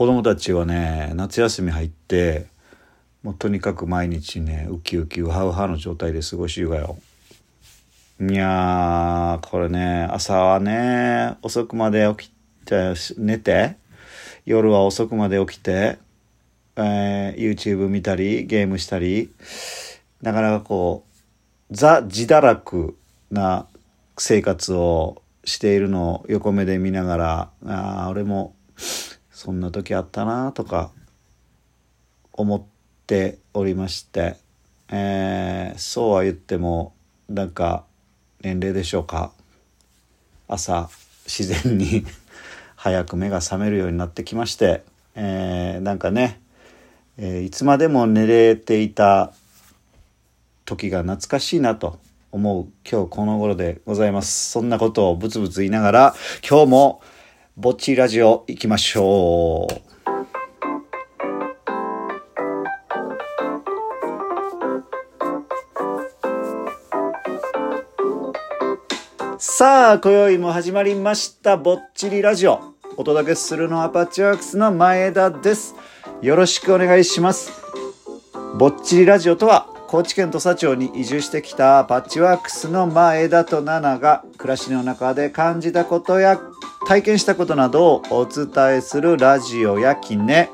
子供たちはね夏休み入ってもうとにかく毎日ねウキウキウハウハの状態で過ごしゆがよ。いやーこれね朝はね遅くまで起きて寝て夜は遅くまで起きて、えー、YouTube 見たりゲームしたりなかなかこうザ自堕落な生活をしているのを横目で見ながらああ俺もそんな時あったなとか思っておりまして、えー、そうは言ってもなんか年齢でしょうか朝自然に 早く目が覚めるようになってきまして、えー、なんかね、えー、いつまでも寝れていた時が懐かしいなと思う今日この頃でございます。そんなことをブツブツ言いながら今日もぼっちラジオ行きましょう。さあ、今宵も始まりました、ぼっちりラジオ。お届けするのはパッチワークスの前田です。よろしくお願いします。ぼっちりラジオとは、高知県土佐町に移住してきたパッチワークスの前田と奈々が暮らしの中で感じたことや体験したことなどをお伝えするラジオやきね。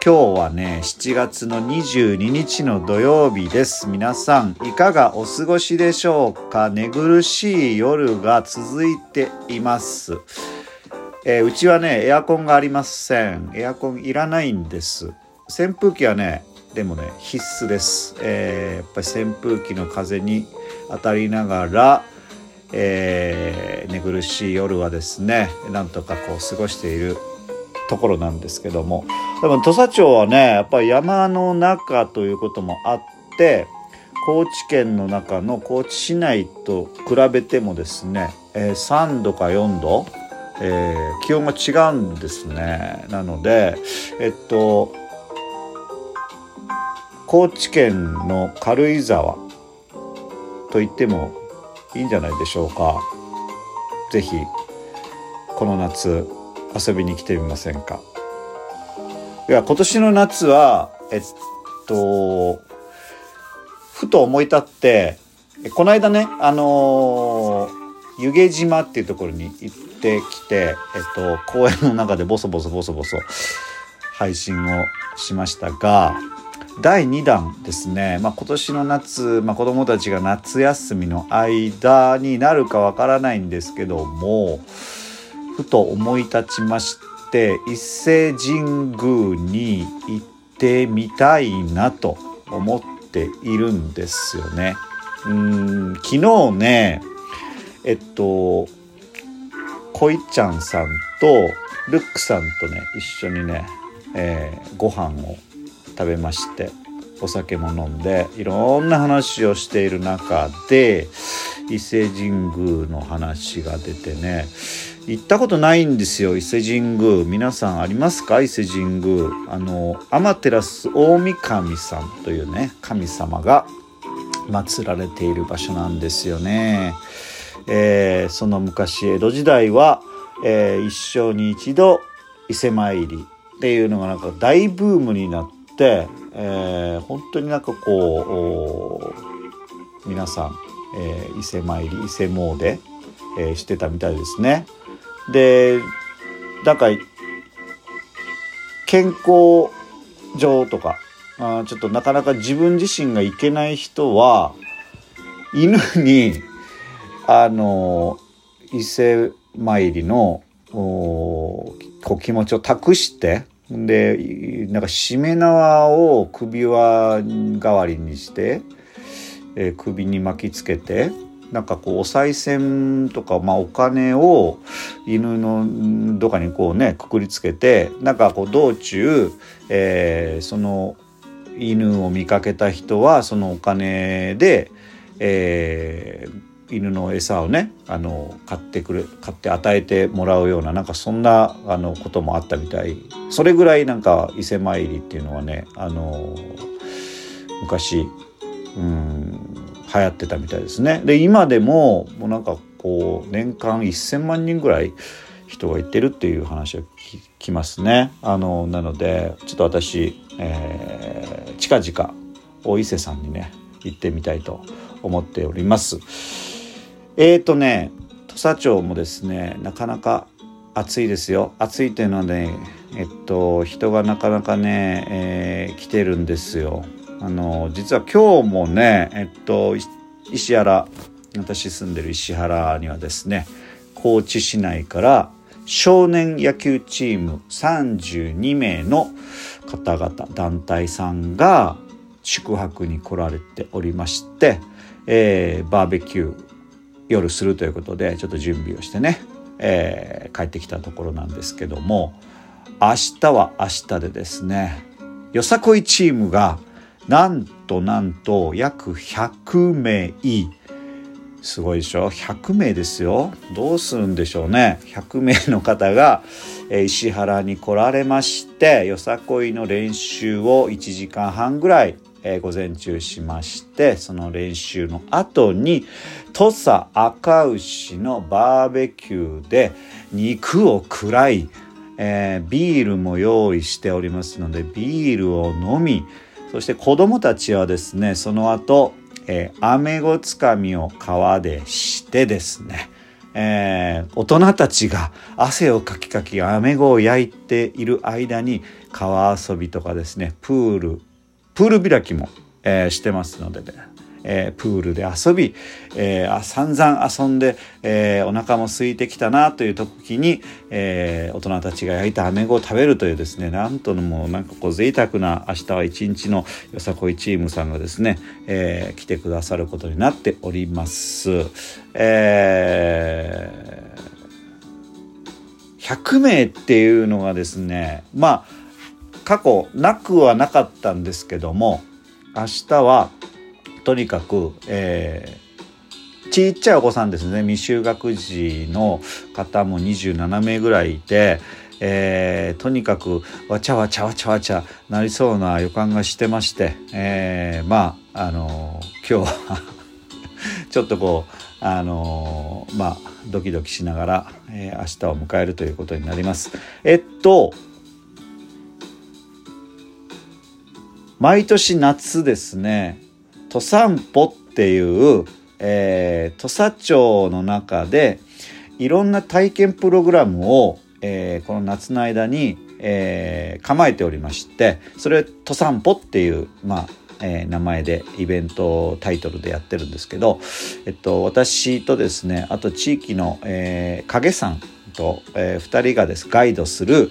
今日はね、7月の22日の土曜日です。皆さん、いかがお過ごしでしょうか？寝苦しい夜が続いています。えー、うちはね、エアコンがありません。エアコンいらないんです。扇風機はね、でもね、必須です。えー、やっぱり扇風機の風に当たりながら、えー、寝苦しい夜はですね、なんとかこう過ごしているところなんですけども。でも土佐町はねやっぱり山の中ということもあって高知県の中の高知市内と比べてもですね、えー、3度か4度、えー、気温が違うんですね。なのでえっと高知県の軽井沢と言ってもいいんじゃないでしょうか。是非この夏遊びに来てみませんかいや今年の夏はえっとふと思い立ってこの間ねあのー、湯気島っていうところに行ってきて、えっと、公園の中でボソボソボソボソ配信をしましたが第2弾ですね、まあ、今年の夏、まあ、子どもたちが夏休みの間になるかわからないんですけどもふと思い立ちまして伊勢神宮に行ってみたいなと思っているんですよね。うん昨日ねえっとこいちゃんさんとルックさんとね一緒にね、えー、ご飯を食べましてお酒も飲んでいろんな話をしている中で伊勢神宮の話が出てね行ったことないんですよ。伊勢神宮。皆さんありますか？伊勢神宮。あの天照大神さんというね神様が祀られている場所なんですよね、えー、その昔江戸時代は、えー、一生に一度伊勢参りっていうのがなんか大ブームになって、えー、本当になんかこう皆さん、えー、伊勢参り伊勢詣、えー、してたみたいですね。でなんか健康上とかあちょっとなかなか自分自身がいけない人は犬にあの伊勢参りのこう気持ちを託してでなんかしめ縄を首輪代わりにして、えー、首に巻きつけてなんかこうお賽銭とか、まあ、お金を犬のどかにこうねくくりつけてなんかこう道中、えー、その犬を見かけた人はそのお金で、えー、犬の餌をねあの買ってくれ買って与えてもらうようななんかそんなあのこともあったみたいそれぐらいなんか伊勢参りっていうのはねあの昔うん流行ってたみたいですね。で今でももうなんかこう年間1,000万人ぐらい人が行ってるっていう話を聞きますね。あのなのでちょっと私、えー、近々大伊勢さんにね行ってみたいと思っております。えーとね土佐町もですねなかなか暑いですよ暑いというのはねえっと人がなかなかね、えー、来てるんですよ。あの実は今日もねえっと石原私住んでる石原にはですね高知市内から少年野球チーム32名の方々団体さんが宿泊に来られておりまして、えー、バーベキュー夜するということでちょっと準備をしてね、えー、帰ってきたところなんですけども明日は明日でですねよさこいチームがなんとなんと約100名すごいでしょ？100名ですよ。どうするんでしょうね？100名の方が、石原に来られましてよさこいの練習を1時間半ぐらい、えー、午前中しましてその練習の後に土佐赤牛のバーベキューで肉を食らい、えー、ビールも用意しておりますのでビールを飲みそして子供たちはですねその後えー、アメゴつかみを川でしてですね、えー、大人たちが汗をかきかきアメゴを焼いている間に川遊びとかですねプールプール開きも、えー、してますので、ね、えー、プールで遊び、えー、散々遊んで、えー、お腹も空いてきたなという時に、えー、大人たちが焼いたアメゴを食べるというですねなんともうなんかこう贅沢な明日は一日のよさこいチームさんがですね、えー、来てくださることになっております。えー、100名っていうのがですねまあ過去なくはなかったんですけども明日はとにかく、えー、ちっちゃいお子さんですね未就学児の方も27名ぐらいいて、えー、とにかくわちゃわちゃわちゃわちゃなりそうな予感がしてまして、えー、まああの、今日は ちょっとこうあの、まあドキドキしながら、えー、明日を迎えるということになります。えっと毎年夏ですね土散歩っていう、えー、土佐町の中でいろんな体験プログラムを、えー、この夏の間に、えー、構えておりましてそれ「土散歩」っていう、まあえー、名前でイベントタイトルでやってるんですけど、えっと、私とですねあと地域の、えー、影さんと、えー、2人がですガイドする、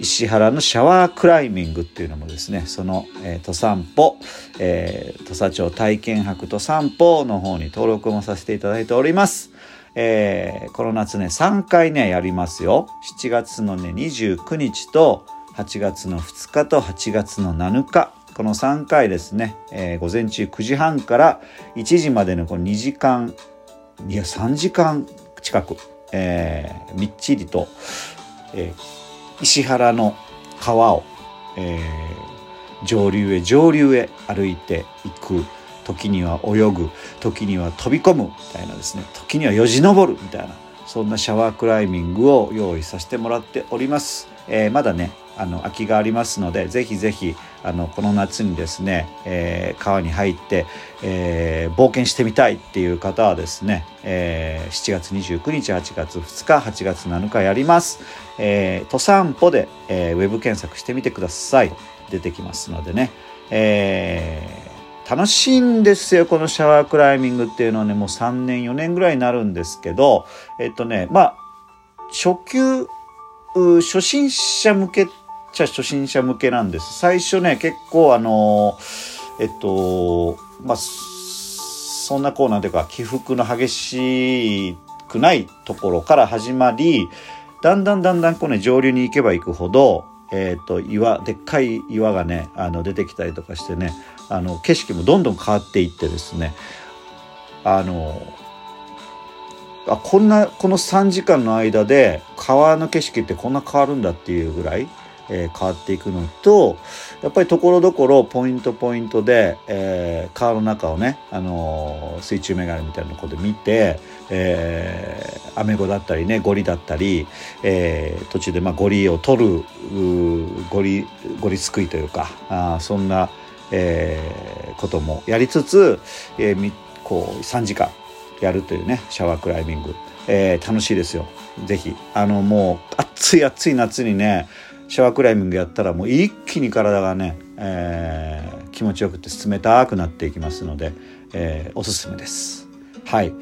石原のシャワークライミングっていうのもですねその、えー、登山歩、えー、土佐町体験博登山歩の方に登録もさせていただいております。えー、この夏ね3回ねやりますよ7月のね29日と8月の2日と8月の7日この3回ですね、えー、午前中9時半から1時までのこの2時間いや3時間近く、えー、みっちりと、えー、石原の川を、えー、上流へ上流へ歩いていく時には泳ぐ時には飛び込むみたいなですね。時にはよじ登るみたいなそんなシャワークライミングを用意させてもらっております、えー、まだねあの空きがありますのでぜひぜひあのこの夏にですね、えー、川に入って、えー、冒険してみたいっていう方はですね、えー、7月29日8月2日8月7日やります。えー、登山歩で、えー、ウェブ検索してみてください。出てきますのでね。えー、楽しいんですよ、このシャワークライミングっていうのはね、もう3年、4年ぐらいになるんですけど、えっとね、まあ、初級、初心者向けっちゃ初心者向けなんです。最初ね、結構あの、えっと、まあ、そんなコーナーというか、起伏の激しくないところから始まり、だんだんだんだんこうね上流に行けば行くほど、えーと、岩でっかい岩がねあの出てきたりとかしてねあの景色もどんどん変わっていってですねあのあこんなこの3時間の間で川の景色ってこんな変わるんだっていうぐらいえー、変わっていくのとやっぱりところどころポイントポイントで、えー、川の中をね、あのー、水中メガネみたいなとこで見て、えー、アメゴだったりねゴリだったり、えー、途中でまあゴリを取るゴリゴリすくいというかあそんな、えー、こともやりつつ、えー、こう3時間やるというねシャワークライミング、えー、楽しいですよ。ぜひあのもう暑い暑い夏にねシャワークライミングやったらもう一気に体がね、えー、気持ちよくて冷たくなっていきますので、えー、おすすめです。はい。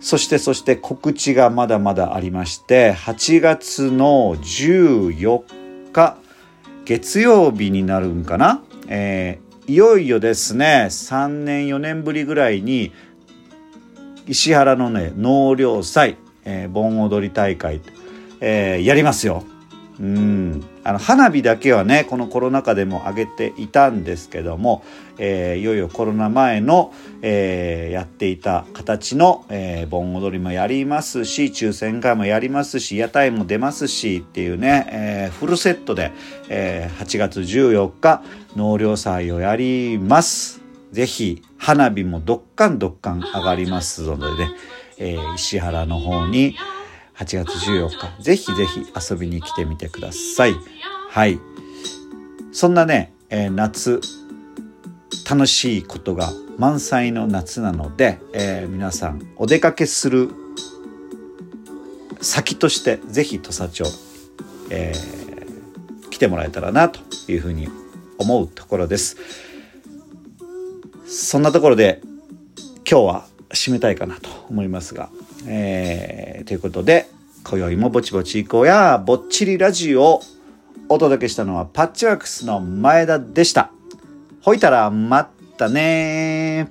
そしてそして告知がまだまだありまして8月の14日月曜日になるんかな、えー、いよいよですね3年4年ぶりぐらいに石原のね納涼祭、えー、盆踊り大会、えー、やりますよ。うんあの花火だけはねこのコロナ禍でも上げていたんですけども、えー、いよいよコロナ前の、えー、やっていた形の、えー、盆踊りもやりますし抽選会もやりますし屋台も出ますしっていうね、えフルセットで、え8月14日納涼祭をやります。ぜひ花火もどっかんどっかん上がりますのでね、え石原の方に8月14日、ぜひぜひ遊びに来てみてください。はい。そんなね、えー、夏、楽しいことが満載の夏なので、えー、皆さんお出かけする先としてぜひ土佐町、えー、来てもらえたらなというふうに思うところです。そんなところで今日は締めたいかなと思いますが、えー、ということで、今宵もぼちぼち行こうや、ぼっちりラジオをお届けしたのはパッチワークスの前田でした。ほいたら、まったね